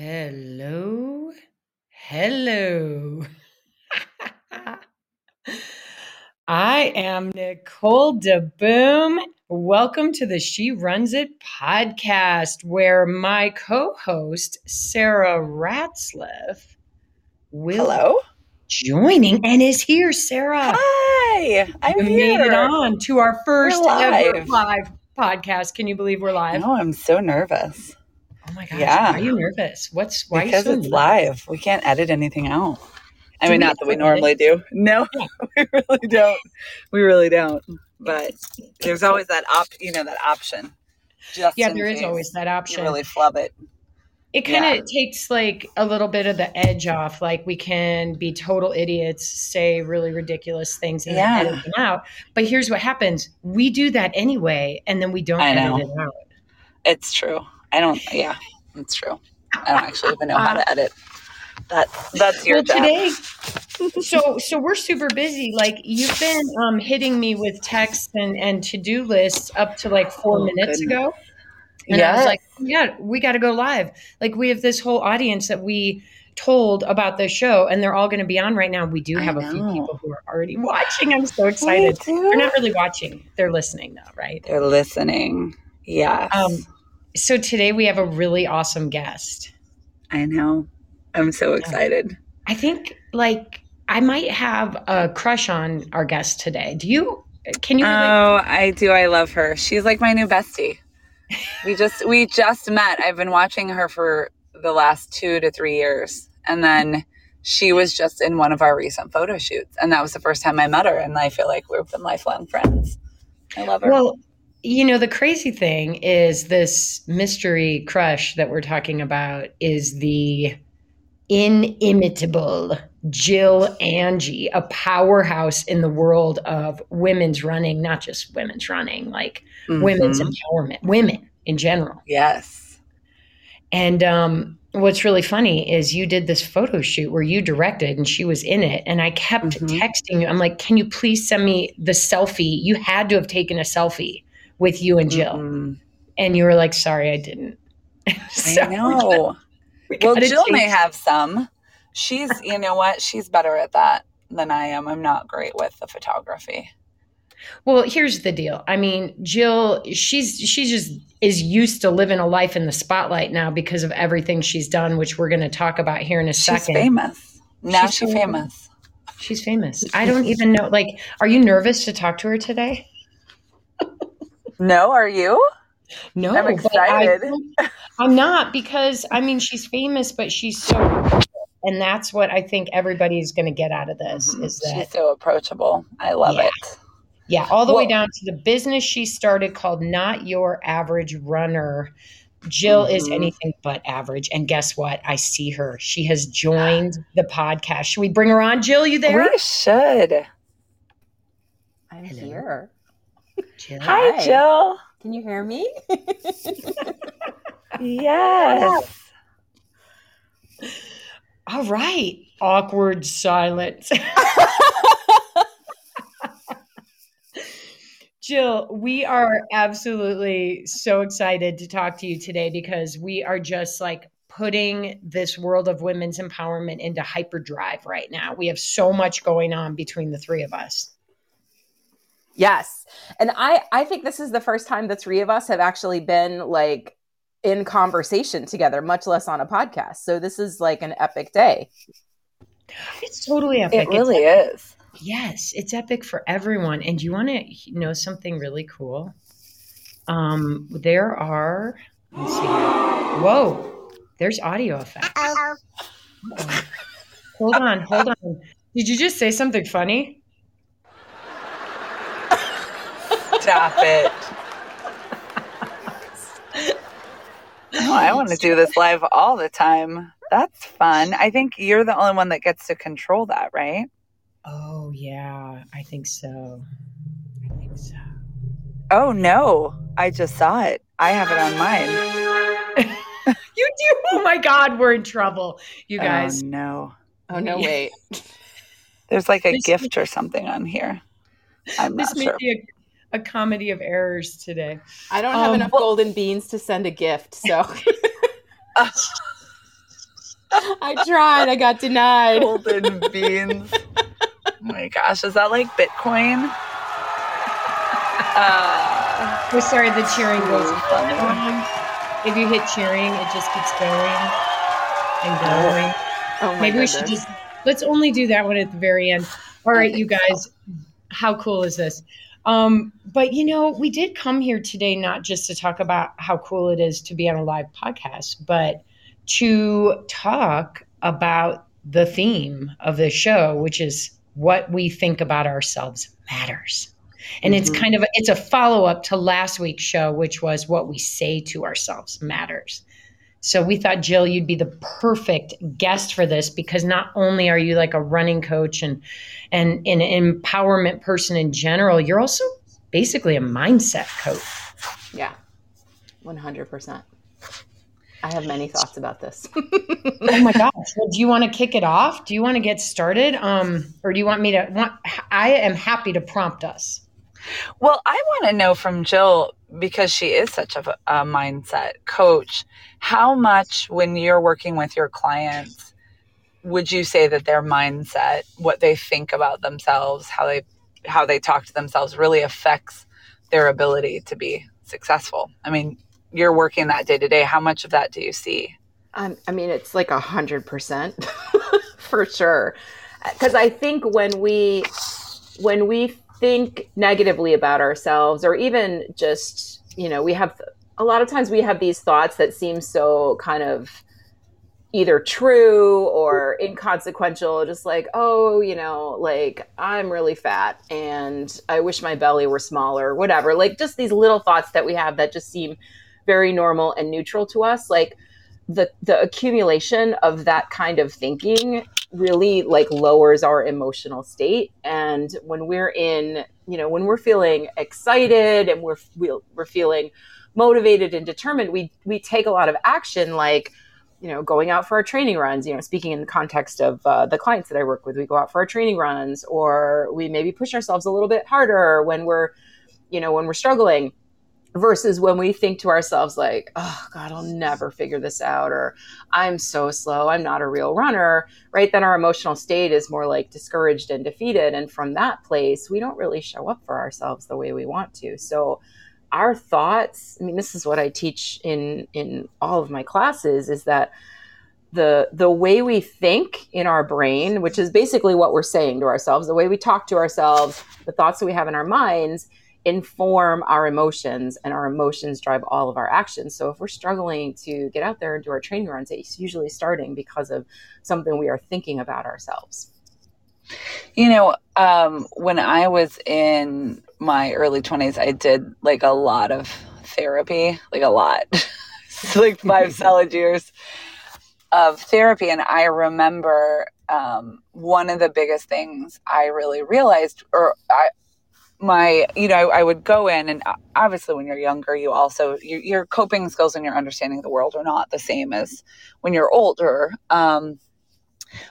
Hello. Hello. I am Nicole DeBoom. Welcome to the She Runs It podcast, where my co host, Sarah Ratzliff, will Hello. joining and is here, Sarah. Hi. I'm you here. made it on to our 1st ever live. live podcast. Can you believe we're live? No, I'm so nervous Oh my gosh. Yeah. Why are you nervous? What's why because so it's nervous? live. We can't edit anything out. I Do mean, not that we normally do. No, Yeah. we really don't. We really don't. But there's always that op, you know, that option. Just Yeah, there is always that You option. really flub it. it kind of yeah. takes like a little bit of the edge off. Like we can be total idiots, say really ridiculous things and Yeah. edit them out. But here's what happens: we do that anyway, and then we don't edit it out. It's true. I don't. Yeah, that's true. I don't actually even know how to edit. That that's your well, job. today, so so we're super busy. Like you've been um, hitting me with texts and and to do lists up to like four Oh, minutes goodness. ago. And I was Yes. like, yeah, we got to go live. Like we have this whole audience that we told about the show, and they're all going to be on right now. We do have a few people who are already watching. I'm so excited. They're not really watching; they're listening though, right? They're listening. Yes. Um, So today we have a really awesome guest. I know. I'm so excited. I think like I might have a crush on our guest today. Do you? Can you? relate? Oh, I do. I love her. She's like my new bestie. We just we just met. I've been watching her for the last 2 to 3 years. And then she was just in one of our recent photo shoots and that was the first time I met her and I feel like we've been lifelong friends. I love her. Well, you know, the crazy thing is this mystery crush that we're talking about is the inimitable Jill Angie, a powerhouse in the world of women's running, not just women's running, like women's Mhm. empowerment, women in general. Yes. And um, what's really funny is you did this photo shoot where you directed and she was in it. And I kept Mhm. texting you. I'm like, can you please send me the selfie? You had to have taken a selfie with you and Jill. Mhm. And you were like, sorry, I didn't. So I know. we Well, gotta Jill may change- have some. She's, you know what? She's better at that than I am. I'm not great with the photography. Well, here's the deal. I mean, Jill, she's she just is used to living a life in the spotlight now because of everything she's done, which we're going to talk about here in a She's second. famous. Now She's so- famous. She's famous. I don't even know. Like, are you nervous to talk to her today? No, are you? No, I'm but I- excited. I'm not because I mean she's famous, but she's so, and that's what I think everybody's going to get out of this Mhm. is that She's so approachable. I love Yeah. it. yeah, all the way down to the business she started called Not Your Average Runner. Jill is Mhm. anything but average, and guess what? I see her. She has joined the podcast. Should we bring her on, Jill? You there? We should. I'm Hello. here. Jill. Hi, Hi. Jill. Can you hear me? Yes. All right. Awkward silence. Jill, we are absolutely so excited to talk to you today because we are just like putting this world of women's empowerment into hyperdrive right now. We have so much going on between the three of us. Yes. And I I think this is the first time the three of us have actually been like in conversation together, much less on a podcast. So this is like an epic day. It's totally epic. It really It's- is. Yes, it's epic for everyone. And you want to know something really cool? Um, there are, let's see. Whoa, there's audio effects. Uh-oh. Hold on, hold on. Did you just say something funny? Stop it. Oh, I want to do this live all the time. That's fun. I think you're the only one that gets to control that, right? Oh, yeah, I think so. I think so. Oh, no. I just saw it. I have it on mine. You do? Oh my God, we're in trouble, you oh, guys. Oh, no. Oh no, wait. There's like a This- gift or something on here. I'm this not may sure. be a, a comedy of errors today. I don't have Um, enough golden beans to send a gift, so I tried. I got denied. Golden beans. oh my gosh, is that like Bitcoin? Uh, We're sorry, the cheering goes on. If you hit cheering, it just keeps going and going. Oh my Maybe we should just let's only do that one at the very end. All right, you guys, how cool is this? Um, but you know, we did come here today not just to talk about how cool it is to be on a live podcast, but to talk about the theme of the show, which is what we think about ourselves matters. And it's Mhm. kind of a, it's a follow up to last week's show, which was what we say to ourselves matters. So we thought Jill, you'd be the perfect guest for this because not only are you like a running coach and and an empowerment person in general, you're also basically a mindset coach. Yeah, one hundred percent. I have many thoughts about this. Oh my gosh! Well, do you want to kick it off? Do you want to get started, um, or do you want me to? Want, I am happy to prompt us. Well, I want to know from Jill because she is such a, a mindset coach. How much, when you're working with your clients, would you say that their mindset, what they think about themselves, how they how they talk to themselves, really affects their ability to be successful? I mean, you're working that day to day. How much of that do you see? Um, I mean, it's like a hundred percent for sure. Because I think when we when we think negatively about ourselves, or even just you know, we have a lot of times we have these thoughts that seem so kind of either true or inconsequential just like oh you know like i'm really fat and i wish my belly were smaller whatever like just these little thoughts that we have that just seem very normal and neutral to us like the the accumulation of that kind of thinking really like lowers our emotional state. And when we're in you know when we're feeling excited and we're we're, feeling motivated and determined we we take a lot of action like you know going out for our training runs you know speaking in the context of uh, the clients that i work with. We go out for our training runs or we maybe push ourselves a little bit harder when we're you know when we're struggling versus when we think to ourselves like oh god i'll never figure this out or i'm so slow i'm not a real runner right? Then our emotional state is more like discouraged and defeated. And from that place we don't really show up for ourselves the way we want to. So our thoughts i mean this is what i teach in in all of my classes is that the the way we think in our brain which is basically what we're saying to ourselves the way we talk to ourselves the thoughts that we have in our minds inform our emotions and our emotions drive all of our actions. So if we're struggling to get out there and do our training runs it's usually starting because of something we are thinking about ourselves. You know, um, when I was in my early 20s, I did like a lot of therapy, like a lot, like five solid years of therapy. And I remember um, one of the biggest things I really realized, or I, my, you know, I, would go in, and obviously, when you're younger, you also your, your coping skills and your understanding of the world are not the same as when you're older. Um,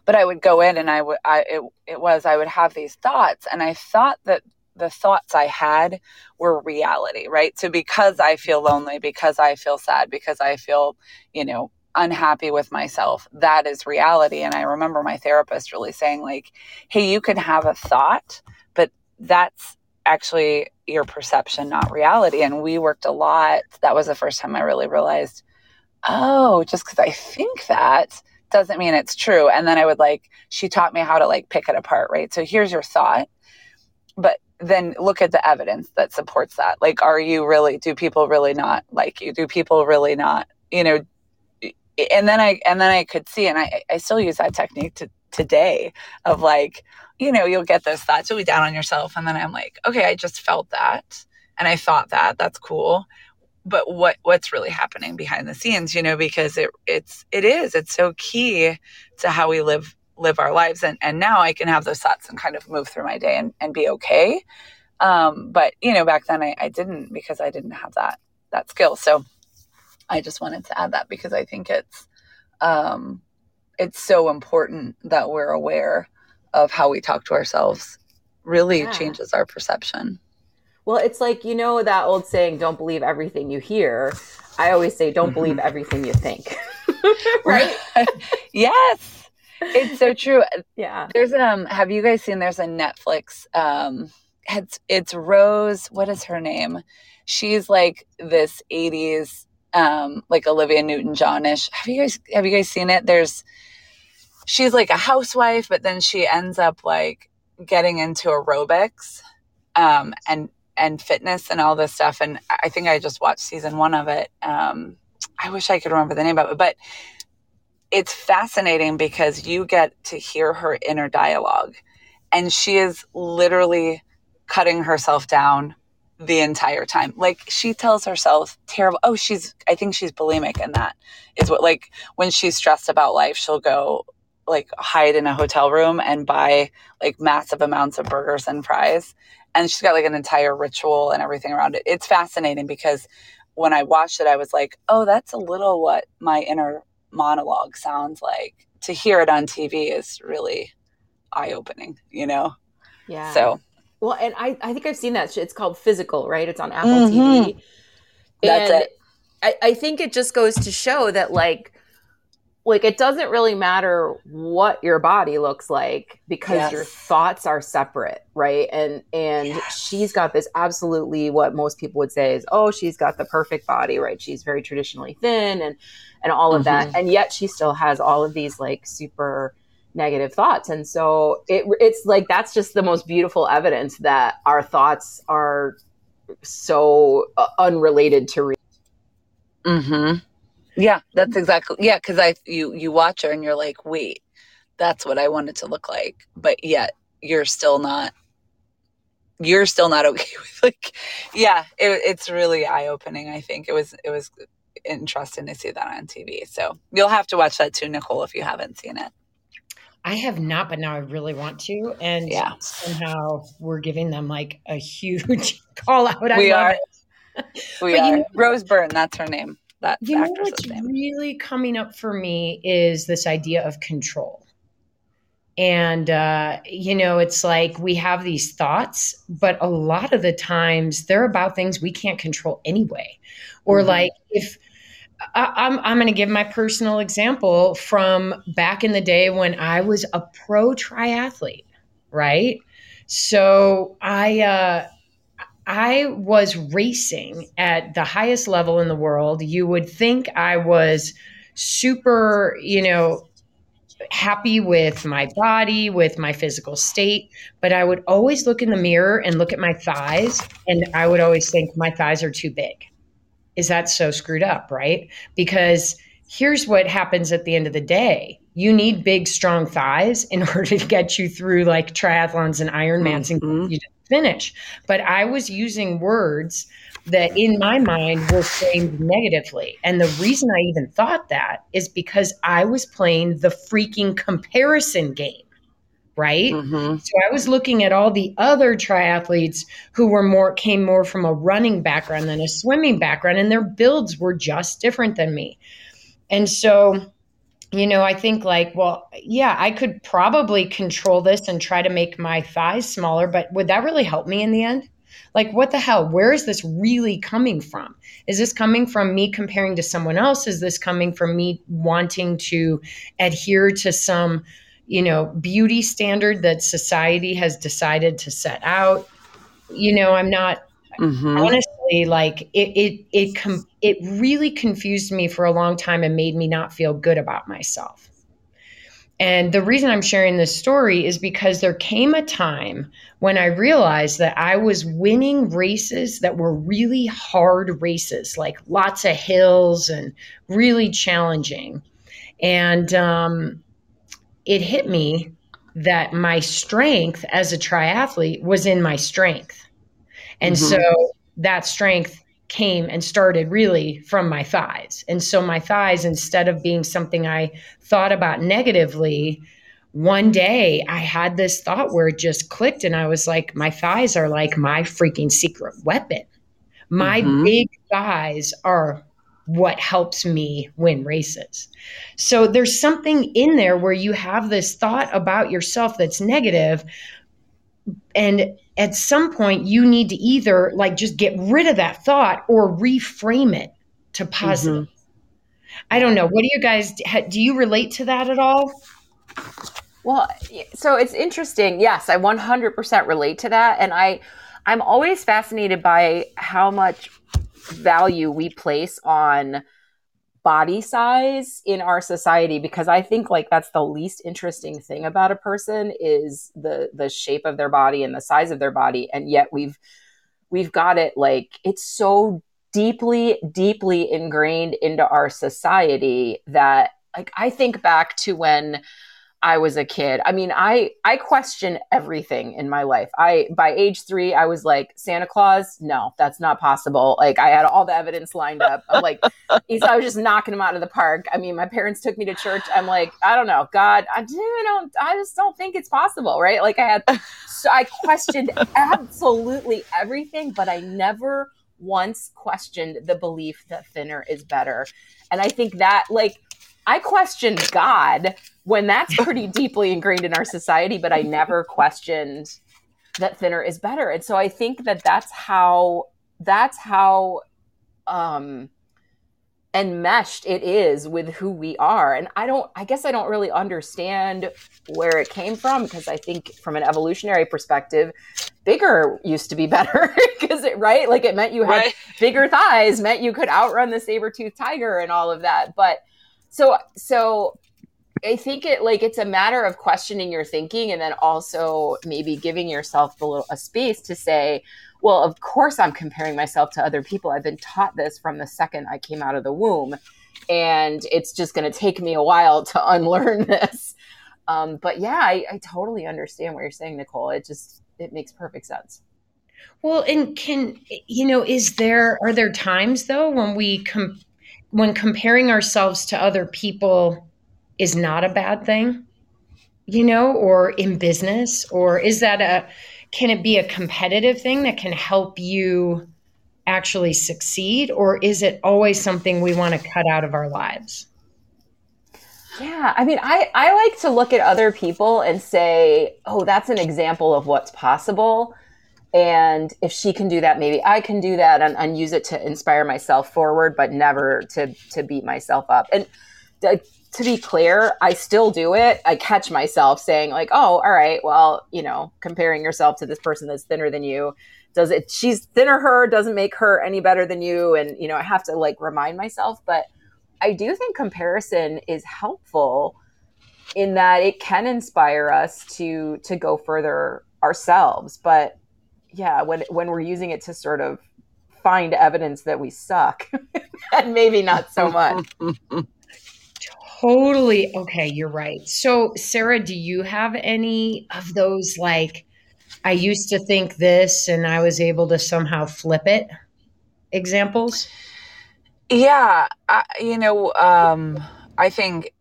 but I would go in and I would I it, it was I would have these thoughts and I thought that the thoughts I had were reality, right? So because I feel lonely, because I feel sad, because I feel, you know, unhappy with myself, that is reality. And I remember my therapist really saying like, "Hey, you can have a thought, but that's actually your perception, not reality." And we worked a lot. That was the first time I really realized, "Oh, just cuz I think that doesn't mean it's true. And then I would like, she taught me how to like pick it apart, right? So here's your thought, but then look at the evidence that supports that. Like, are you really, do people really not like you? Do people really not, you know? And then I, and then I could see, and I, I still use that technique to today of like, you know, you'll get those thoughts, you'll be down on yourself. And then I'm like, okay, I just felt that. And I thought that, that's cool but what what's really happening behind the scenes you know because it it's it is it's so key to how we live live our lives and and now i can have those thoughts and kind of move through my day and, and be okay um but you know back then I, I didn't because i didn't have that that skill so i just wanted to add that because i think it's um it's so important that we're aware of how we talk to ourselves really Yeah. changes our perception Well, it's like, you know, that old saying, don't believe everything you hear. I always say, don't Mhm. believe everything you think. right? yes. It's so true. Yeah. There's um have you guys seen there's a Netflix um it's it's Rose, what is her name? She's like this 80s um like Olivia Newton-Johnish. Have you guys have you guys seen it? There's she's like a housewife, but then she ends up like getting into aerobics um and and fitness and all this stuff and I think I just watched season 1 of it. Um I wish I could remember the name of it, but it's fascinating because you get to hear her inner dialogue and she is literally cutting herself down the entire time like she tells herself terrible oh she's i think she's bulimic and that is what like when she's stressed about life she'll go like hide in a hotel room and buy like massive amounts of burgers and fries and she's got like an entire ritual and everything around it it's fascinating because when i watched it i was like oh that's a little what my inner monologue sounds like to hear it on TV is really eye opening, you know? Yeah. So, well, and I, I think I've seen that. It's called Physical, right? It's on Apple Mhm. TV. That's and it. I, I think it just goes to show that, like, like it doesn't really matter what your body looks like because Yes. your thoughts are separate right and and Yes. she's got this absolutely what most people would say is oh she's got the perfect body right she's very traditionally thin and and all of that and yet she still has all of these like super negative thoughts and so it it's like that's just the most beautiful evidence that our thoughts are so uh, unrelated to reality mhm. Yeah, that's exactly. Yeah, cuz I you you watch her and you're like, "Wait, that's what I wanted it to look like." But yet you're still not you're still not okay with like yeah, it, it's really eye-opening, I think. It was it was interesting to see that on TV. So, you'll have to watch that too, Nicole, if you haven't seen it. I have not, but now I really want to. And Yeah. somehow we're giving them like a huge call out. I We are. it. We But you are. know- Rose Byrne, that's her name. That You know what's name. really coming up for me is this idea of control. And, uh, you know, it's like we have these thoughts, but a lot of the times they're about things we can't control anyway. Or, Mhm. like, if I, I'm, I'm going to give my personal example from back in the day when I was a pro triathlete, right? So I, uh, I was racing at the highest level in the world. You would think I was super, you know, happy with my body, with my physical state, but I would always look in the mirror and look at my thighs, and I would always think my thighs are too big. Is that so screwed up, right? Because here's what happens at the end of the day you need big, strong thighs in order to get you through like triathlons and Ironmans and Mhm. you to finish. But I was using words that in my mind were framed negatively. And the reason I even thought that is because I was playing the freaking comparison game, right? Mhm. So I was looking at all the other triathletes who were more came more from a running background than a swimming background and their builds were just different than me. And so you know, I think like, well, yeah, I could probably control this and try to make my thighs smaller, but would that really help me in the end? Like, what the hell? Where is this really coming from? Is this coming from me comparing to someone else? Is this coming from me wanting to adhere to some, you know, beauty standard that society has decided to set out? You know, I'm not Mhm. honestly like it it it com- it really confused me for a long time and made me not feel good about myself. And the reason i'm sharing this story is because there came a time when i realized that i was winning races that were really hard races like lots of hills and really challenging. And um, it hit me that my strength as a triathlete was in my strength. And Mhm. so that strength came and started really from my thighs. And so my thighs, instead of being something I thought about negatively, one day I had this thought where it just clicked and I was like, my thighs are like my freaking secret weapon. My Mhm. big thighs are what helps me win races. So there's something in there where you have this thought about yourself that's negative, and at some point you need to either like just get rid of that thought or reframe it to mm-hmm. positive I don't know. What do you guys do? You relate to that at all? Well, so it's interesting. Yes, I 100% relate to that, and I I'm always fascinated by how much value we place on body size in our society because I think like that's the least interesting thing about a person is the the shape of their body and the size of their body. And yet we've we've got it like it's so deeply deeply ingrained into our society that like I think back to when I was a kid. I mean, I I question everything in my life. I by age 3 I was like Santa Claus, no, that's not possible. Like I had all the evidence lined up. I'm like I was just knocking him out of the park. I mean, my parents took me to church. I'm like, I don't know, God, I don't I just don't think it's possible, right? Like I had so I questioned absolutely everything, but I never once questioned the belief that thinner is better. And I think that like I questioned God when that's pretty deeply ingrained in our society, but I never questioned that thinner is better. And so I think that that's how that's how um enmeshed it is with who we are. And I don't I guess I don't really understand where it came from because I think from an evolutionary perspective, bigger used to be better because it right like it meant you had right. bigger thighs meant you could outrun the saber-toothed tiger and all of that but so so I think it like it's a matter of questioning your thinking and then also maybe giving yourself a little a space to say, well, of course I'm comparing myself to other people. I've been taught this from the second I came out of the womb. And it's just going to take me a while to unlearn this. Um, but yeah, I, I totally understand what you're saying, Nicole. It just it makes perfect sense. Well, and can you know, is there are there times though when we com- when comparing ourselves to other people is not a bad thing, you know, or in business, or is that a, can it be a competitive thing that can help you actually succeed, or is it always something we want to cut out of our lives? Yeah, I mean, I, I like to look at other people and say, oh, that's an example of what's possible and if she can do that maybe i can do that and, and use it to inspire myself forward but never to to beat myself up and to, be clear i still do it. I catch myself saying like oh all right well you know comparing yourself to this person that's thinner than you does it she's thinner her doesn't make her any better than you. And you know i have to like remind myself but i do think comparison is helpful in that it can inspire us to to go further ourselves. But yeah, when when we're using it to sort of find evidence that we suck, and maybe not so much. totally. Okay, you're right. So, Sarah, do you have any of those like I used to think this and I was able to somehow flip it examples? Yeah, I, you know, um, I think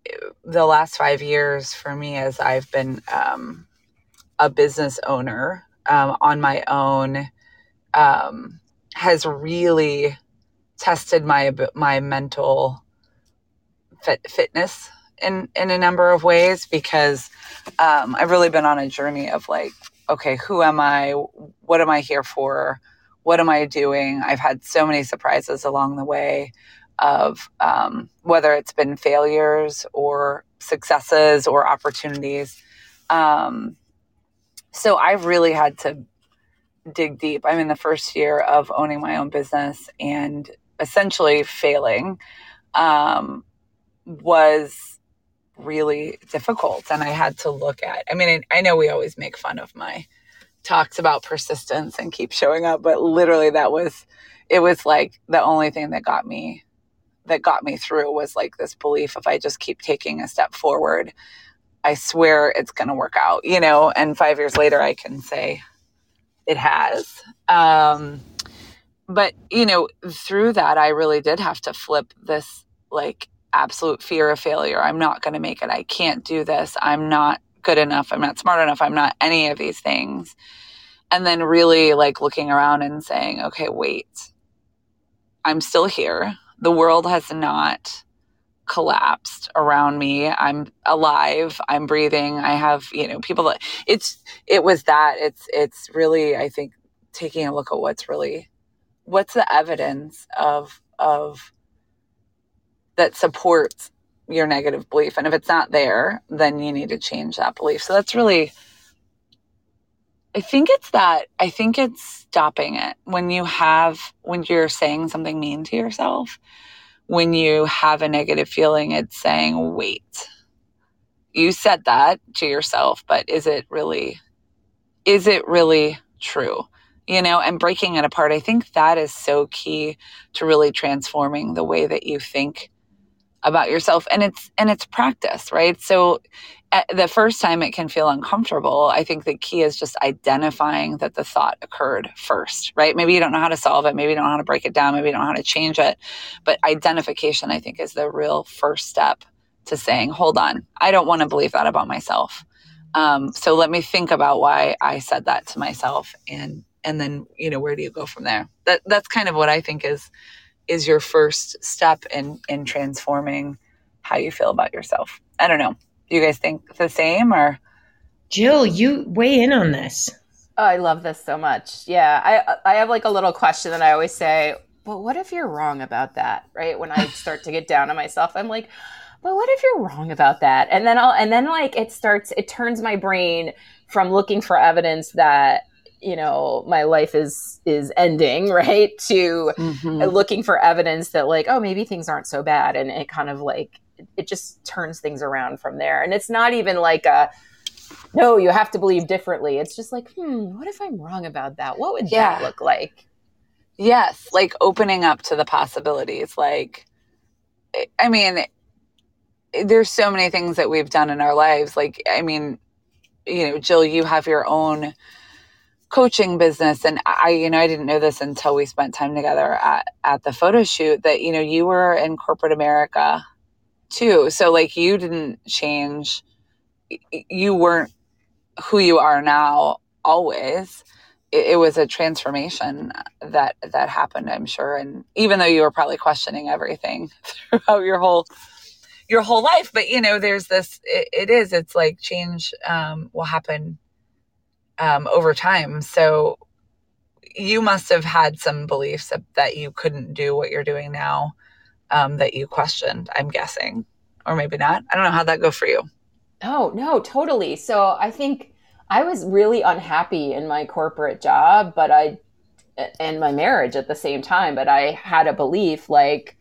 the last five years for me, as I've been um, a business owner, um, on my own um, has really tested my my mental fit, fitness in in a number of ways because um, I've really been on a journey of like, okay, who am I? What am I here for? What am I doing? I've had so many surprises along the way of um, whether it's been failures or successes or opportunities. Um, so I've really had to dig deep. I'm in the first year of owning my own business and essentially failing um, was really difficult. And I had to look at, I mean, I, know we always make fun of my talks about persistence and keep showing up, but literally that was, it was like the only thing that got me that got me through was like this belief if I just keep taking a step forward, I swear it's going to work out, you know, and five years later, I can say it has. Um, but, you know, through that, I really did have to flip this like absolute fear of failure. I'm not going to make it. I can't do this. I'm not good enough. I'm not smart enough. I'm not any of these things. And then really like looking around and saying, okay, wait, I'm still here. The world has not collapsed around me i'm alive i'm breathing i have you know people that it's it was that it's it's really i think taking a look at what's really what's the evidence of of that supports your negative belief. And if it's not there, then you need to change that belief. So that's really, I think it's that, I think it's stopping it when you have, when you're saying something mean to yourself, when you have a negative feeling, it's saying, wait, you said that to yourself, but is it really, is it really true? You know, and breaking it apart, I think that is so key to really transforming the way that you think about yourself and it's and it's practice right? So the first time it can feel uncomfortable i think the key is just identifying that the thought occurred first right? Maybe you don't know how to solve it maybe you don't know how to break it down maybe you don't know how to change it but identification i think is the real first step to saying hold on i don't want to believe that about myself. Um, so let me think about why i said that to myself and and then you know where do you go from there? That that's kind of what i think is is your first step in in transforming how you feel about yourself. I don't know. Do you guys think the same or Jill, you weigh in on this. Oh, I love this so much. Yeah, I I have like a little question that I always say, "Well, what if you're wrong about that?" Right? When I start to get down on myself, I'm like, "But what if you're wrong about that?" And then I'll and then like it starts it turns my brain from looking for evidence that you know my life is is ending right to mm-hmm. looking for evidence that like oh maybe things aren't so bad. And it kind of like it just turns things around from there. And it's not even like a no you have to believe differently. It's just like hmm what if i'm wrong about that? What would yeah. that look like? Yes like opening up to the possibilities. Like i mean there's so many things that we've done in our lives. Like i mean you know jill you have your own coaching business and i you know i didn't know this until we spent time together at, at the photo shoot that you know you were in corporate america too. So like you didn't change. You weren't who you are now always. It, it was a transformation that that happened i'm sure and even though you were probably questioning everything throughout your whole your whole life but you know there's this it, it is it's like change um, will happen um, over time. So you must have had some beliefs that you couldn't do what you're doing now um, that you questioned, I'm guessing, or maybe not. I don't know. How'd that go for you? Oh, no, totally. So I think I was really unhappy in my corporate job, but I, and my marriage at the same time, but I had a belief like,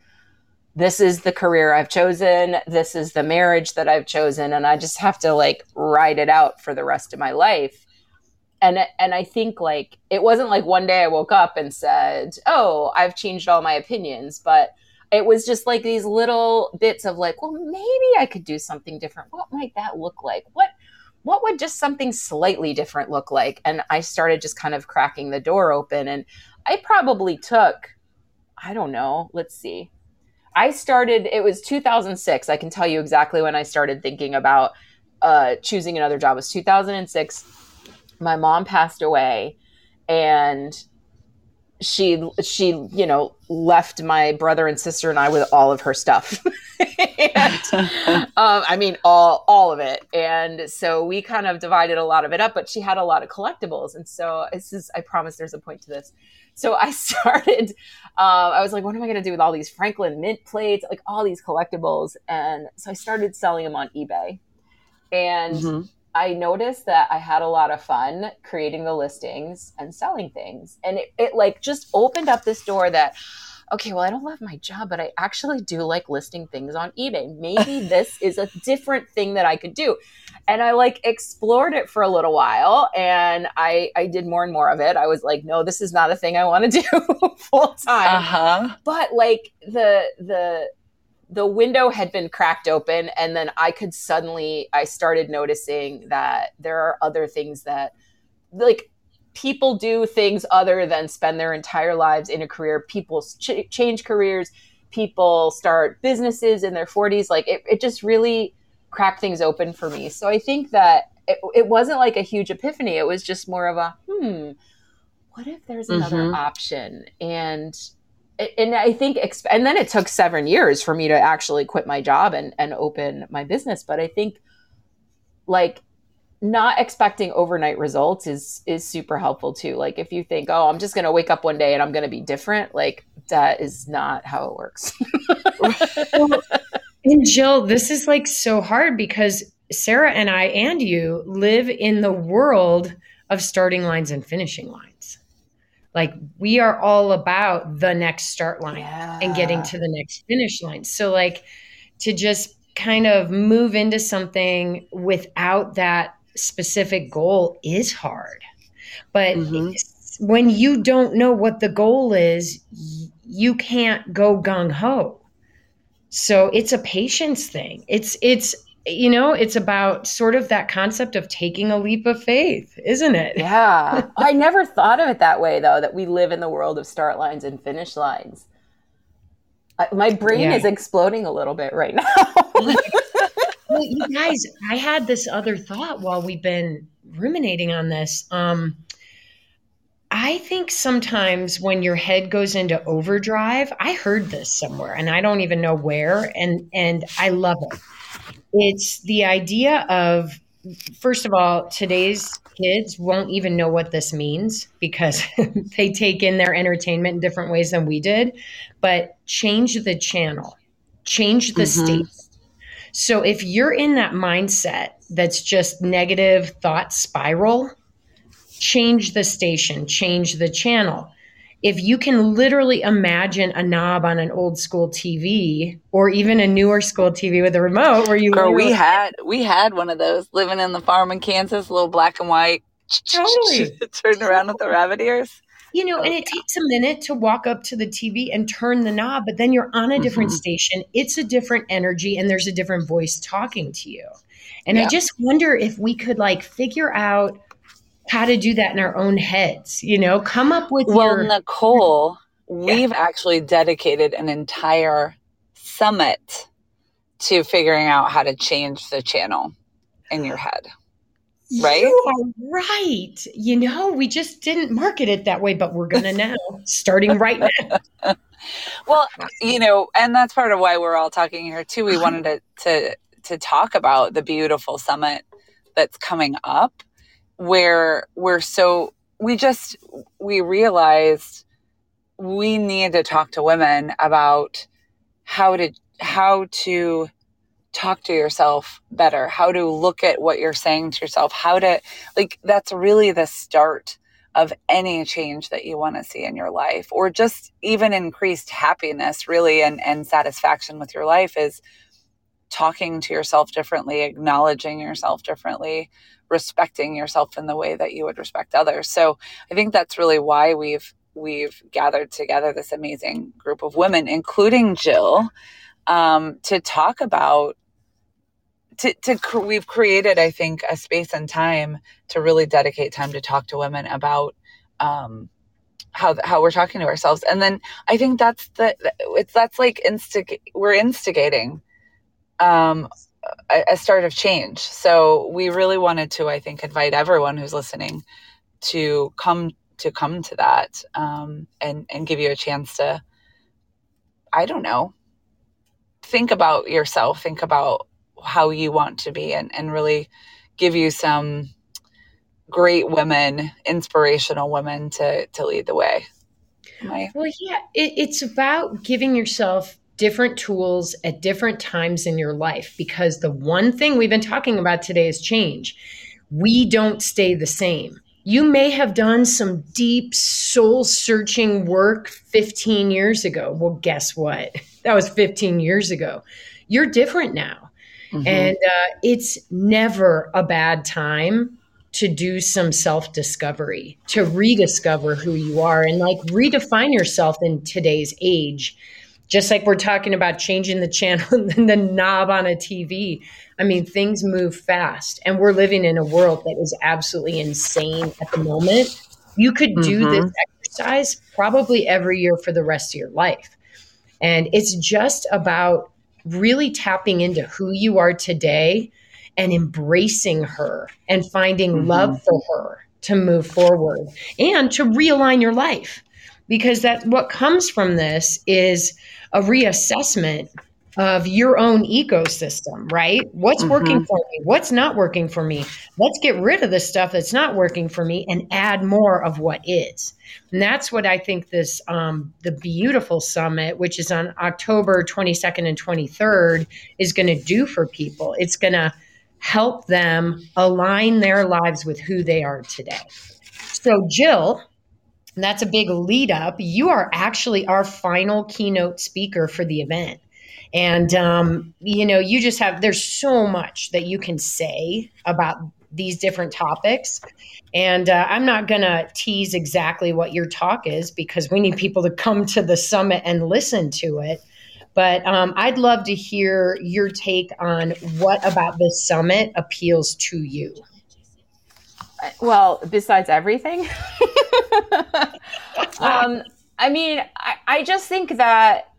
this is the career I've chosen. This is the marriage that I've chosen. And I just have to like ride it out for the rest of my life and and I think like it wasn't like one day I woke up and said, "Oh, I've changed all my opinions," but it was just like these little bits of like, "Well, maybe I could do something different. What might that look like? What what would just something slightly different look like?" And I started just kind of cracking the door open and I probably took I don't know, let's see. I started it was 2006. I can tell you exactly when I started thinking about uh, choosing another job. It was 2006 my mom passed away and she she you know left my brother and sister and I with all of her stuff. and, um, I mean all all of it. And so we kind of divided a lot of it up, but she had a lot of collectibles. And so this is I promise there's a point to this. So I started um, I was like, what am I gonna do with all these Franklin mint plates, like all these collectibles? And so I started selling them on eBay. And mm-hmm. I noticed that I had a lot of fun creating the listings and selling things. And it, it like just opened up this door that, okay, well, I don't love my job, but I actually do like listing things on eBay. Maybe this is a different thing that I could do. And I like explored it for a little while and I, I did more and more of it. I was like, no, this is not a thing I want to do full time. Uh-huh. But like the, the, the window had been cracked open and then i could suddenly i started noticing that there are other things that like people do things other than spend their entire lives in a career. People ch- change careers. People start businesses in their 40s like it, it just really cracked things open for me. So i think that it, it wasn't like a huge epiphany. It was just more of a hmm what if there's another mm-hmm. option? And and I think, and then it took seven years for me to actually quit my job and, and open my business. But I think, like, not expecting overnight results is is super helpful too. Like if you think, oh, I'm just gonna wake up one day and I'm gonna be different, like that is not how it works. and Jill, this is like so hard because Sarah and I and you live in the world of starting lines and finishing lines. Like we are all about the next start line yeah. and getting to the next finish line. So like to just kind of move into something without that specific goal is hard. But mm-hmm. when you don't know what the goal is, you can't go gung ho. So it's a patience thing. It's it's you know, it's about sort of that concept of taking a leap of faith, isn't it? Yeah. I never thought of it that way though, that we live in the world of start lines and finish lines. I, my brain yeah. is exploding a little bit right now. well, you guys, I had this other thought while we've been ruminating on this. Um, I think sometimes when your head goes into overdrive, I heard this somewhere and I don't even know where and and I love it. It's the idea of first of all, today's kids won't even know what this means because they take in their entertainment in different ways than we did, but change the channel. Change the mm-hmm. state so if you're in that mindset that's just negative thought spiral, change the station, change the channel. If you can literally imagine a knob on an old school TV or even a newer school TV with a remote where you Girl, we had we had one of those living in the farm in Kansas, little black and white. Totally. Turned around with the rabbit ears you know, and it takes a minute to walk up to the TV and turn the knob, but then you're on a different mm-hmm. station. It's a different energy and there's a different voice talking to you. And yeah. I just wonder if we could like figure out how to do that in our own heads, you know, come up with Well, your- Nicole, we've yeah. actually dedicated an entire summit to figuring out how to change the channel in your head right? You are right. You know, we just didn't market it that way, but we're going to now, starting right now. well, you know, and that's part of why we're all talking here too. We wanted to to to talk about the beautiful summit that's coming up where we're so we just we realized we need to talk to women about how to how to talk to yourself better, how to look at what you're saying to yourself, how to, like, that's really the start of any change that you want to see in your life or just even increased happiness really and, and satisfaction with your life is talking to yourself differently acknowledging yourself differently respecting yourself in the way that you would respect others. So i think that's really why we've we've gathered together this amazing group of women including jill um, to talk about to, to we've created i think a space and time to really dedicate time to talk to women about um, how how we're talking to ourselves. And then i think that's the it's that's like instig we're instigating um, a, a start of change so we really wanted to i think invite everyone who's listening to come to come to that um, and and give you a chance to i don't know think about yourself think about how you want to be and, and really give you some great women, inspirational women to, to lead the way. Well, yeah, it, it's about giving yourself different tools at different times in your life because the one thing we've been talking about today is change. We don't stay the same. You may have done some deep soul searching work 15 years ago. Well, guess what? That was 15 years ago. You're different now. Mm-hmm. And uh, it's never a bad time to do some self discovery, to rediscover who you are and like redefine yourself in today's age. Just like we're talking about changing the channel and the knob on a TV. I mean, things move fast, and we're living in a world that is absolutely insane at the moment. You could do mm-hmm. this exercise probably every year for the rest of your life. And it's just about really tapping into who you are today and embracing her and finding mm-hmm. love for her to move forward and to realign your life because that what comes from this is a reassessment of your own ecosystem, right? What's mm-hmm. working for me? What's not working for me? Let's get rid of the stuff that's not working for me and add more of what is. And that's what I think this um, the beautiful summit, which is on October 22nd and 23rd, is going to do for people. It's going to help them align their lives with who they are today. So, Jill, that's a big lead up. You are actually our final keynote speaker for the event. And, um, you know, you just have, there's so much that you can say about these different topics. And uh, I'm not going to tease exactly what your talk is because we need people to come to the summit and listen to it. But um, I'd love to hear your take on what about this summit appeals to you. Well, besides everything, um, I mean, I, I just think that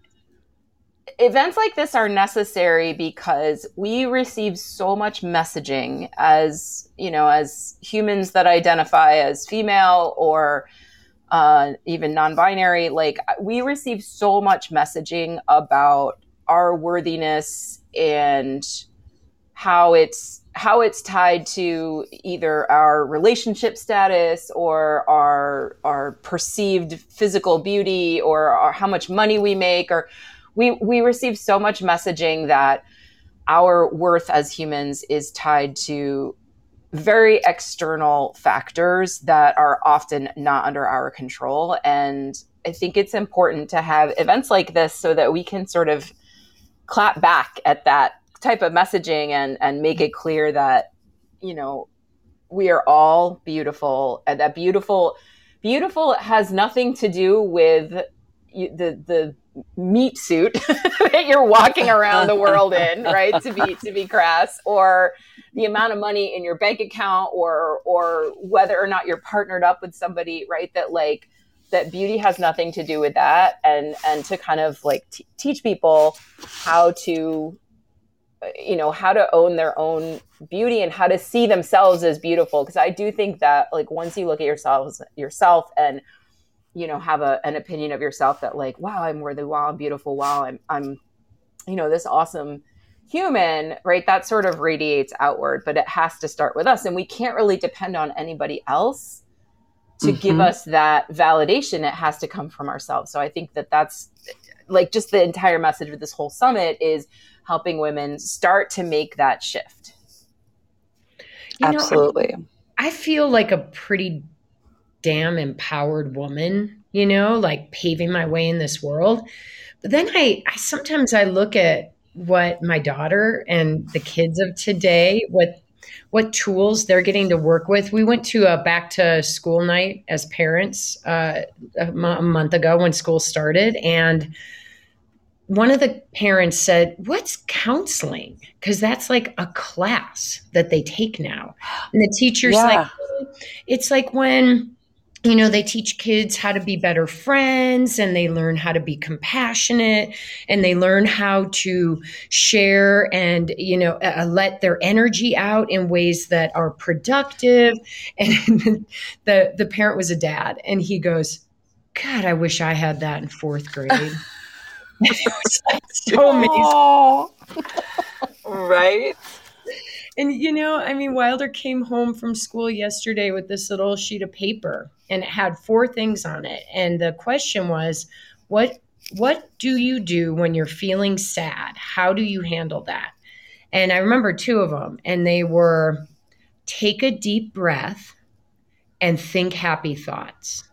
events like this are necessary because we receive so much messaging as you know as humans that identify as female or uh, even non-binary. Like we receive so much messaging about our worthiness and how it's how it's tied to either our relationship status or our our perceived physical beauty or, how much money we make or we we receive so much messaging that our worth as humans is tied to very external factors that are often not under our control. And i think it's important to have events like this so that we can sort of clap back at that type of messaging and and make it clear that you know we are all beautiful and that beautiful beautiful has nothing to do with the the meat suit that you're walking around the world in, right? To be to be crass, or the amount of money in your bank account, or or whether or not you're partnered up with somebody, right? That like that beauty has nothing to do with that, and and to kind of like t- teach people how to you know how to own their own beauty and how to see themselves as beautiful. Because i do think that like once you look at yourselves yourself and you know have a, an opinion of yourself that like wow i'm worthy. Wow i'm beautiful. Wow i'm i'm you know this awesome human right that sort of radiates outward but it has to start with us. And we can't really depend on anybody else to mm-hmm. give us that validation. It has to come from ourselves. So i think that that's like just the entire message of this whole summit is helping women start to make that shift you absolutely know, I feel like a pretty damn empowered woman, you know, like paving my way in this world. But then I, I sometimes I look at what my daughter and the kids of today, what what tools they're getting to work with. We went to a back to school night as parents uh, a, m- a month ago when school started, and one of the parents said, What's counseling? Because that's like a class that they take now. And the teacher's yeah. like, It's like when you know, they teach kids how to be better friends and they learn how to be compassionate and they learn how to share and, you know, uh, let their energy out in ways that are productive. And the, the parent was a dad and he goes, God, I wish I had that in fourth grade. It was like so amazing. right? And you know, I mean, Wilder came home from school yesterday with this little sheet of paper, and it had four things on it. And the question was, what what do you do when you're feeling sad? How do you handle that? And I remember two of them, and they were take a deep breath and think happy thoughts.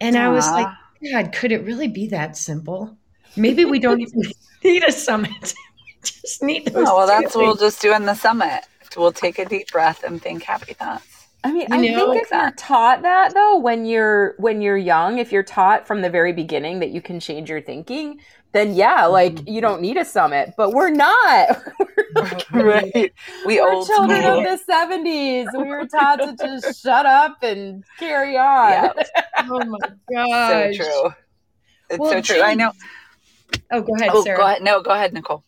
And Aww. I was like, God, could it really be that simple? Maybe we don't even need a summit just need those. Oh, well, that's what we'll just do in the summit. We'll take a deep breath and think happy thoughts. I mean, you I know, think if that. you're taught that though, when you're when you're young, if you're taught from the very beginning that you can change your thinking, then yeah, like mm-hmm. you don't need a summit. But we're not. right. We we're old children school. of the seventies. We were taught to just shut up and carry on. Yep. oh my god. So true. It's well, so true. I know. Oh, go ahead, oh, Sarah. Go ahead. No, go ahead, Nicole.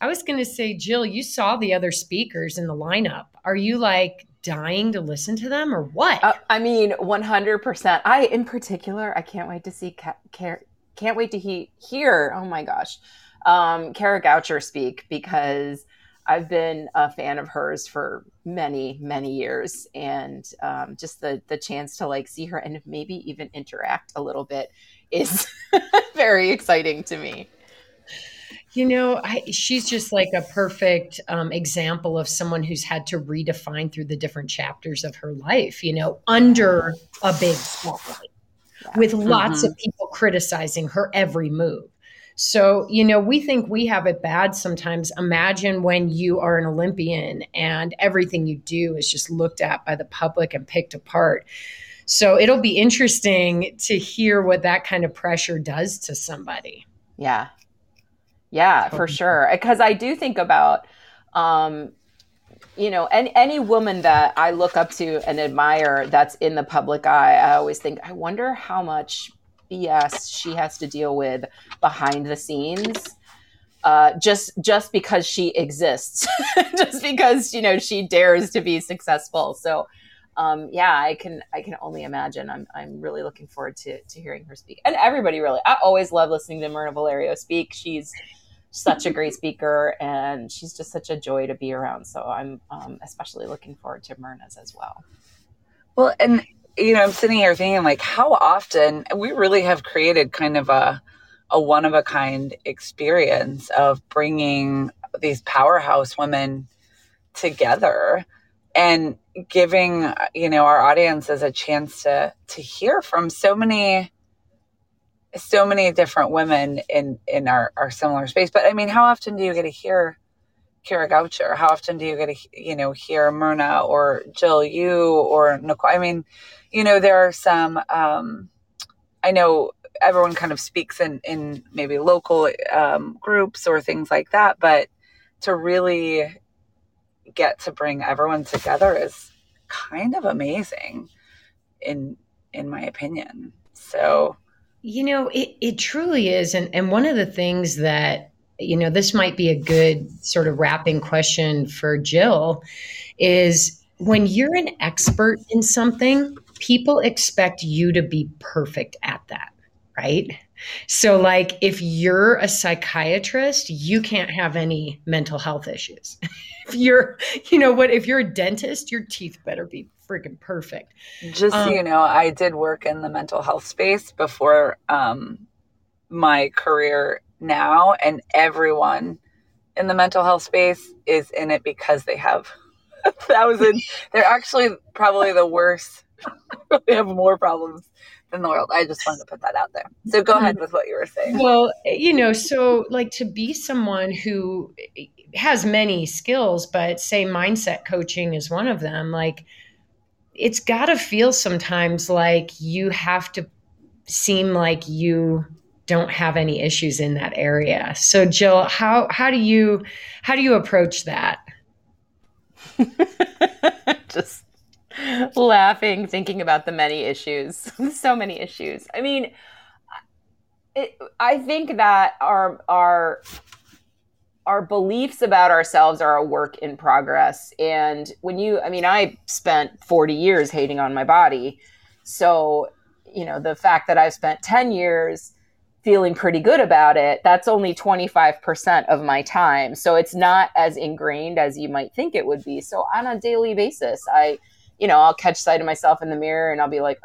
I was going to say, Jill, you saw the other speakers in the lineup. Are you like dying to listen to them or what? Uh, I mean, 100%. I, in particular, I can't wait to see, ca- can't wait to he- hear, oh my gosh, um, Kara Goucher speak because I've been a fan of hers for many, many years, and um, just the the chance to like see her and maybe even interact a little bit is very exciting to me. You know, I, she's just like a perfect um, example of someone who's had to redefine through the different chapters of her life, you know, under a big spotlight yeah. with lots mm-hmm. of people criticizing her every move. So, you know, we think we have it bad sometimes. Imagine when you are an Olympian and everything you do is just looked at by the public and picked apart. So, it'll be interesting to hear what that kind of pressure does to somebody. Yeah, yeah, for sure. Because I do think about, um, you know, any, any woman that I look up to and admire that's in the public eye, I always think, I wonder how much BS she has to deal with behind the scenes. Uh, just just because she exists, just because you know she dares to be successful. So, um, yeah, I can I can only imagine. I'm I'm really looking forward to to hearing her speak, and everybody really. I always love listening to Mirna Valerio speak. She's such a great speaker and she's just such a joy to be around. So I'm um, especially looking forward to Mirna's as well. Well, and you know, I'm sitting here thinking like how often we really have created kind of a a one of a kind experience of bringing these powerhouse women together and giving you know our audiences a chance to to hear from so many so many different women in in our our similar space. But I mean, how often do you get to hear Kara Goucher? How often do you get to you know hear Mirna or Jill you or Nicole? I mean, you know, there are some. Um, I know everyone kind of speaks in in maybe local um, groups or things like that, but to really get to bring everyone together is kind of amazing in in my opinion. So you know, it, it truly is. And, and one of the things that, you know, this might be a good sort of wrapping question for Jill is when you're an expert in something, people expect you to be perfect at that, right? So, like, if you're a psychiatrist, you can't have any mental health issues. if you're, you know what, if you're a dentist, your teeth better be freaking perfect. Just um, so you know, I did work in the mental health space before um, my career now, and everyone in the mental health space is in it because they have a thousand. They're actually probably the worst. they have more problems in the world. I just wanted to put that out there. So go mm-hmm. ahead with what you were saying. Well, you know, so like to be someone who has many skills, but say mindset coaching is one of them, like it's got to feel sometimes like you have to seem like you don't have any issues in that area. So Jill, how how do you how do you approach that? Just laughing thinking about the many issues. so many issues. I mean, it, I think that our our our beliefs about ourselves are a work in progress. And when you, I mean, I spent 40 years hating on my body. So, you know, the fact that I've spent 10 years feeling pretty good about it, that's only 25% of my time. So it's not as ingrained as you might think it would be. So on a daily basis, I, you know, I'll catch sight of myself in the mirror and I'll be like,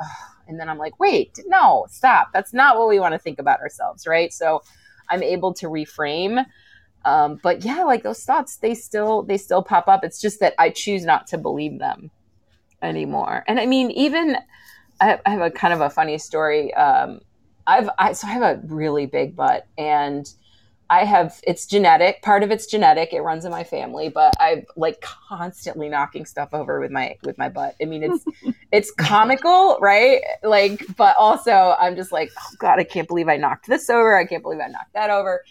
and then I'm like, wait, no, stop. That's not what we want to think about ourselves, right? So I'm able to reframe um, but yeah, like those thoughts, they still they still pop up. It's just that I choose not to believe them anymore. And I mean, even I have, a kind of a funny story. Um, I've I, so I have a really big butt, and I have it's genetic. Part of it's genetic. It runs in my family, but I'm like constantly knocking stuff over with my with my butt. I mean, it's it's comical, right? Like, but also I'm just like, oh god, I can't believe I knocked this over. I can't believe I knocked that over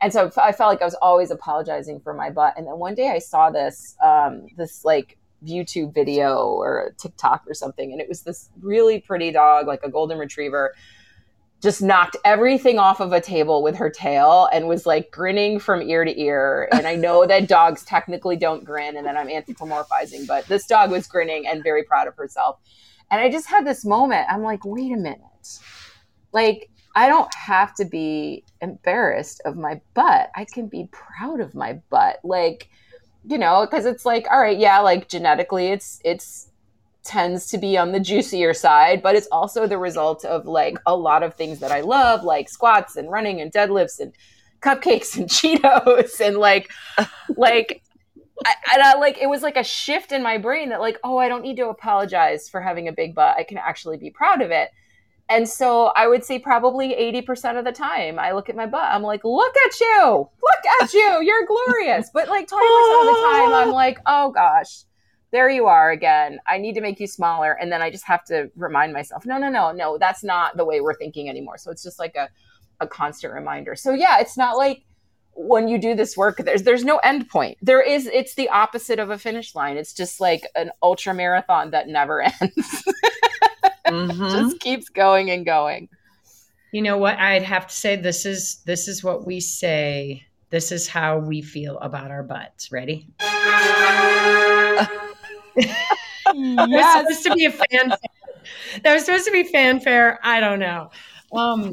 and so I felt like I was always apologizing for my butt. And then one day I saw this, um, this like YouTube video or TikTok or something, and it was this really pretty dog, like a golden retriever, just knocked everything off of a table with her tail and was like grinning from ear to ear. And I know that dogs technically don't grin, and that I'm anthropomorphizing, but this dog was grinning and very proud of herself. And I just had this moment. I'm like, wait a minute, like I don't have to be embarrassed of my butt. I can be proud of my butt. Like, you know, because it's like, all right, yeah, like genetically, it's it's tends to be on the juicier side, but it's also the result of like a lot of things that I love, like squats and running and deadlifts and cupcakes and Cheetos and like like I, and I like it was like a shift in my brain that like oh I don't need to apologize for having a big butt. I can actually be proud of it. And so I would say probably 80% of the time I look at my butt. I'm like look at you! Look at you! You're glorious! But like 20% of the time I'm like oh gosh there you are again. I need to make you smaller. And then I just have to remind myself no no no no that's not the way we're thinking anymore. So it's just like a a constant reminder. So yeah it's not like when you do this work there's there's no end point. There is it's the opposite of a finish line. It's just like an ultra marathon that never ends. Mm-hmm. just keeps going and going. You know what? I'd have to say this is this is what we say. This is how we feel about our butts. Ready yes. that was supposed to be a fanfare that was supposed to be fanfare i don't know um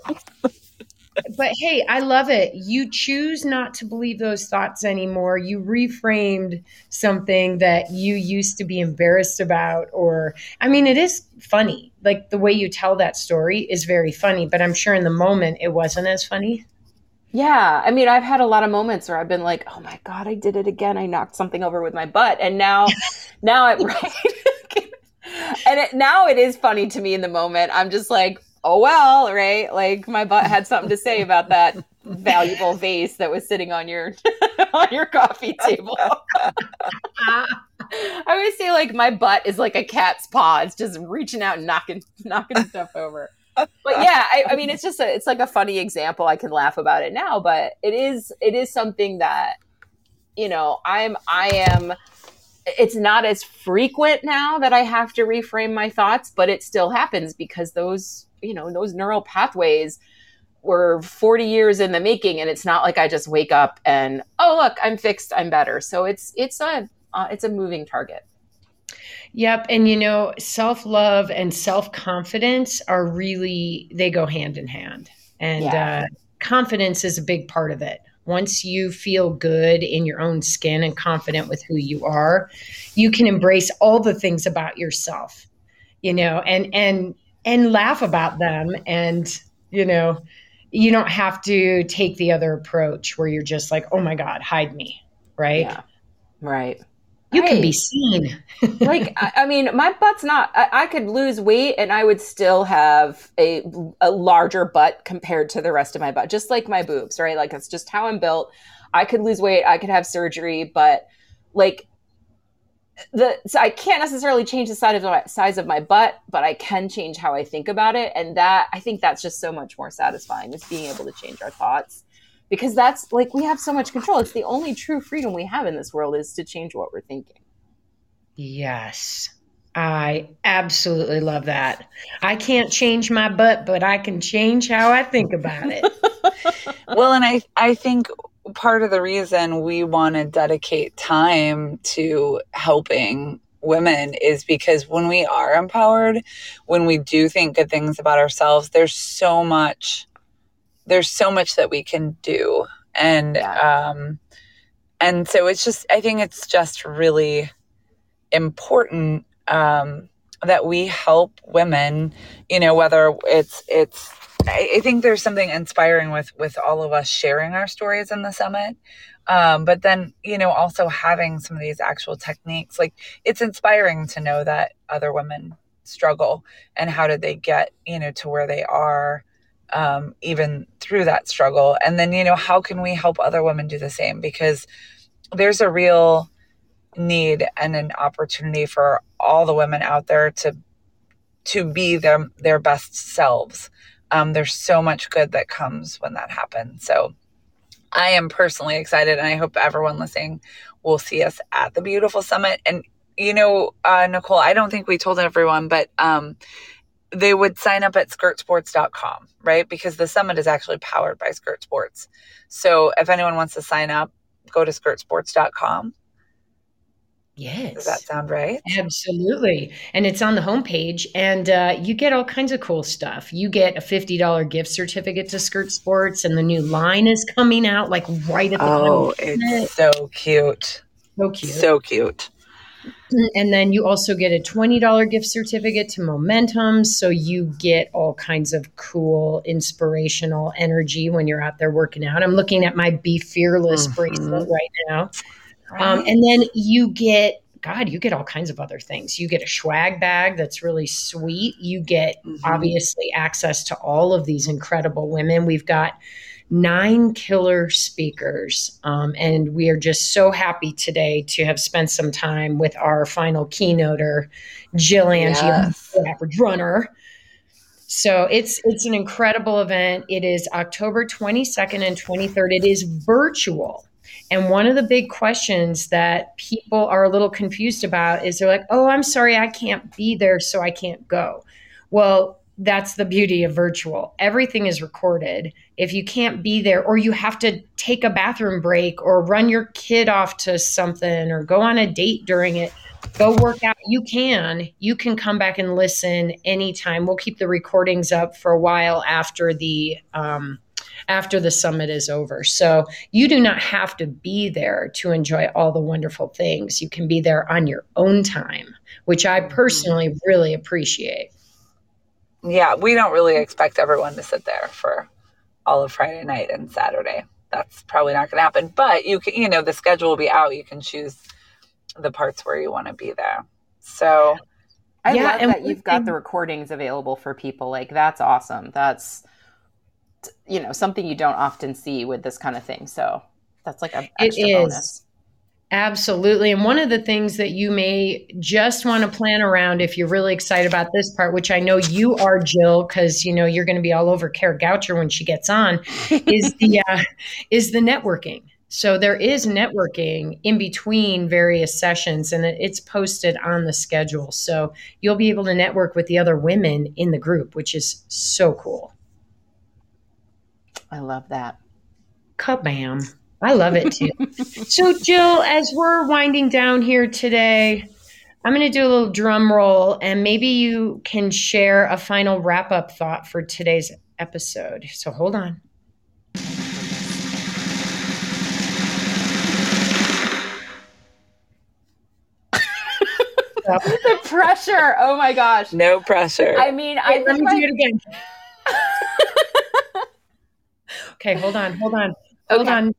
but hey, I love it. You choose not to believe those thoughts anymore. You reframed something that you used to be embarrassed about, or I mean, it is funny. Like the way you tell that story is very funny, but I'm sure in the moment it wasn't as funny. Yeah. I mean, I've had a lot of moments where I've been like, oh my God, I did it again. I knocked something over with my butt. And now, now it, right. and it, now it is funny to me in the moment. I'm just like, oh well, right? Like my butt had something to say about that valuable vase that was sitting on your on your coffee table. I always say like my butt is like a cat's paw. It's just reaching out and knocking knocking stuff over. But yeah, I, I mean it's just a it's like a funny example. I can laugh about it now, but it is it is something that you know, I'm I am it's not as frequent now that I have to reframe my thoughts, but it still happens because those you know those neural pathways were 40 years in the making and it's not like i just wake up and oh look i'm fixed i'm better so it's it's a uh, it's a moving target Yep. And you know, self love and self confidence are really, they go hand in hand. And yeah. uh, confidence is a big part of it. Once you feel good in your own skin and confident with who you are, you can embrace all the things about yourself, you know, and, and and laugh about them and you know you don't have to take the other approach where you're just like oh my god hide me right yeah. right you right. can be seen. Like I, I, mean my butt's not I, I, could lose weight and i would still have a, a larger butt compared to the rest of my butt just like my boobs right? Like it's just how i'm built. I could lose weight i could have surgery but like the so I can't necessarily change the size of my size of my butt, but I can change how I think about it, and that I think that's just so much more satisfying is being able to change our thoughts because that's like we have so much control. It's the only true freedom we have in this world is to change what we're thinking. Yes. I absolutely love that. I can't change my butt, but I can change how I think about it. well, and I I think part of the reason we want to dedicate time to helping women is because when we are empowered, when we do think good things about ourselves, there's so much there's so much that we can do. And yeah. um and so it's just I think it's just really important um that we help women, you know, whether it's it's I, I think there's something inspiring with with all of us sharing our stories in the summit um, but then you know also having some of these actual techniques like it's inspiring to know that other women struggle and how did they get you know to where they are um, even through that struggle and then you know how can we help other women do the same because there's a real need and an opportunity for all the women out there to to be their their best selves um, there's so much good that comes when that happens. So I am personally excited, and I hope everyone listening will see us at the beautiful summit. And you know, uh, Nicole, I don't think we told everyone, but um, they would sign up at skirtsports.com, right? Because the summit is actually powered by Skirt Sports. So if anyone wants to sign up, go to skirtsports.com Yes. Does that sound right? Absolutely. And it's on the homepage, and uh, you get all kinds of cool stuff. You get a $50 gift certificate to Skirt Sports, and the new line is coming out like right at the Oh, it's so cute. so cute. So cute. And then you also get a $20 gift certificate to Momentum. So you get all kinds of cool, inspirational energy when you're out there working out. I'm looking at my Be Fearless Mhm. bracelet right now. Um, and then you get, God, you get all kinds of other things. You get a swag bag that's really sweet. You get Mhm. obviously access to all of these incredible women. We've got nine killer speakers. Um, and we are just so happy today to have spent some time with our final keynoter, Jill Angie, Yes. the average runner. So it's it's an incredible event. It is October 22nd and 23rd. It is virtual. And one of the big questions that people are a little confused about is they're like, "Oh, I'm sorry, I can't be there, so I can't go." Well, that's the beauty of virtual. Everything is recorded. If you can't be there or you have to take a bathroom break or run your kid off to something or go on a date during it, go work out. You can. You can come back and listen anytime. We'll keep the recordings up for a while after the um, after the summit is over. So you do not have to be there to enjoy all the wonderful things. You can be there on your own time, which I personally really appreciate. Yeah, we don't really expect everyone to sit there for all of Friday night and Saturday. That's probably not going to happen. But you can, you know, the schedule will be out. You can choose the parts where you want to be there. So I Yeah, love and that you've got the recordings available for people. Like that's awesome. That's you know something you don't often see with this kind of thing. So that's like a It extra is. bonus. Absolutely. And one of the things that you may just want to plan around if you're really excited about this part, which I know you are, Jill, because you know you're going to be all over Kara Goucher when she gets on, is the uh, is the networking. So there is networking in between various sessions, and it's posted on the schedule. So you'll be able to network with the other women in the group, which is so cool. I love that. Kabam. I love it too. so, Jill, as we're winding down here today, I'm going to do a little drum roll and maybe you can share a final wrap up thought for today's episode. So, hold on. the pressure. Oh my gosh. no pressure. I mean, I Wait, let me my- do it again. okay, hold on, hold on, hold Okay. on.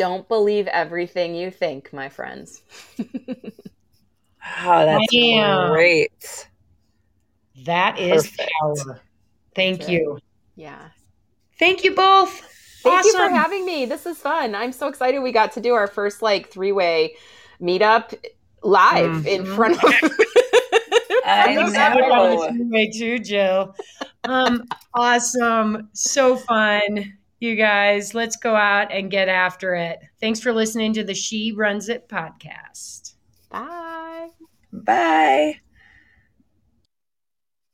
Don't believe everything you think, my friends. oh, that's Damn. great. That is Perfect. power. Thank That's it. you. Yeah. Thank you both. Thank you for having me. This is fun. I'm so excited we got to do our first like three-way meetup live in Mhm. front of I I'm know. excited about way too, Jill. Um, awesome. So fun. You guys, let's go out and get after it. Thanks for listening to the She Runs It podcast. Bye. Bye.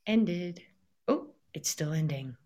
Ended. Oh, it's still ending.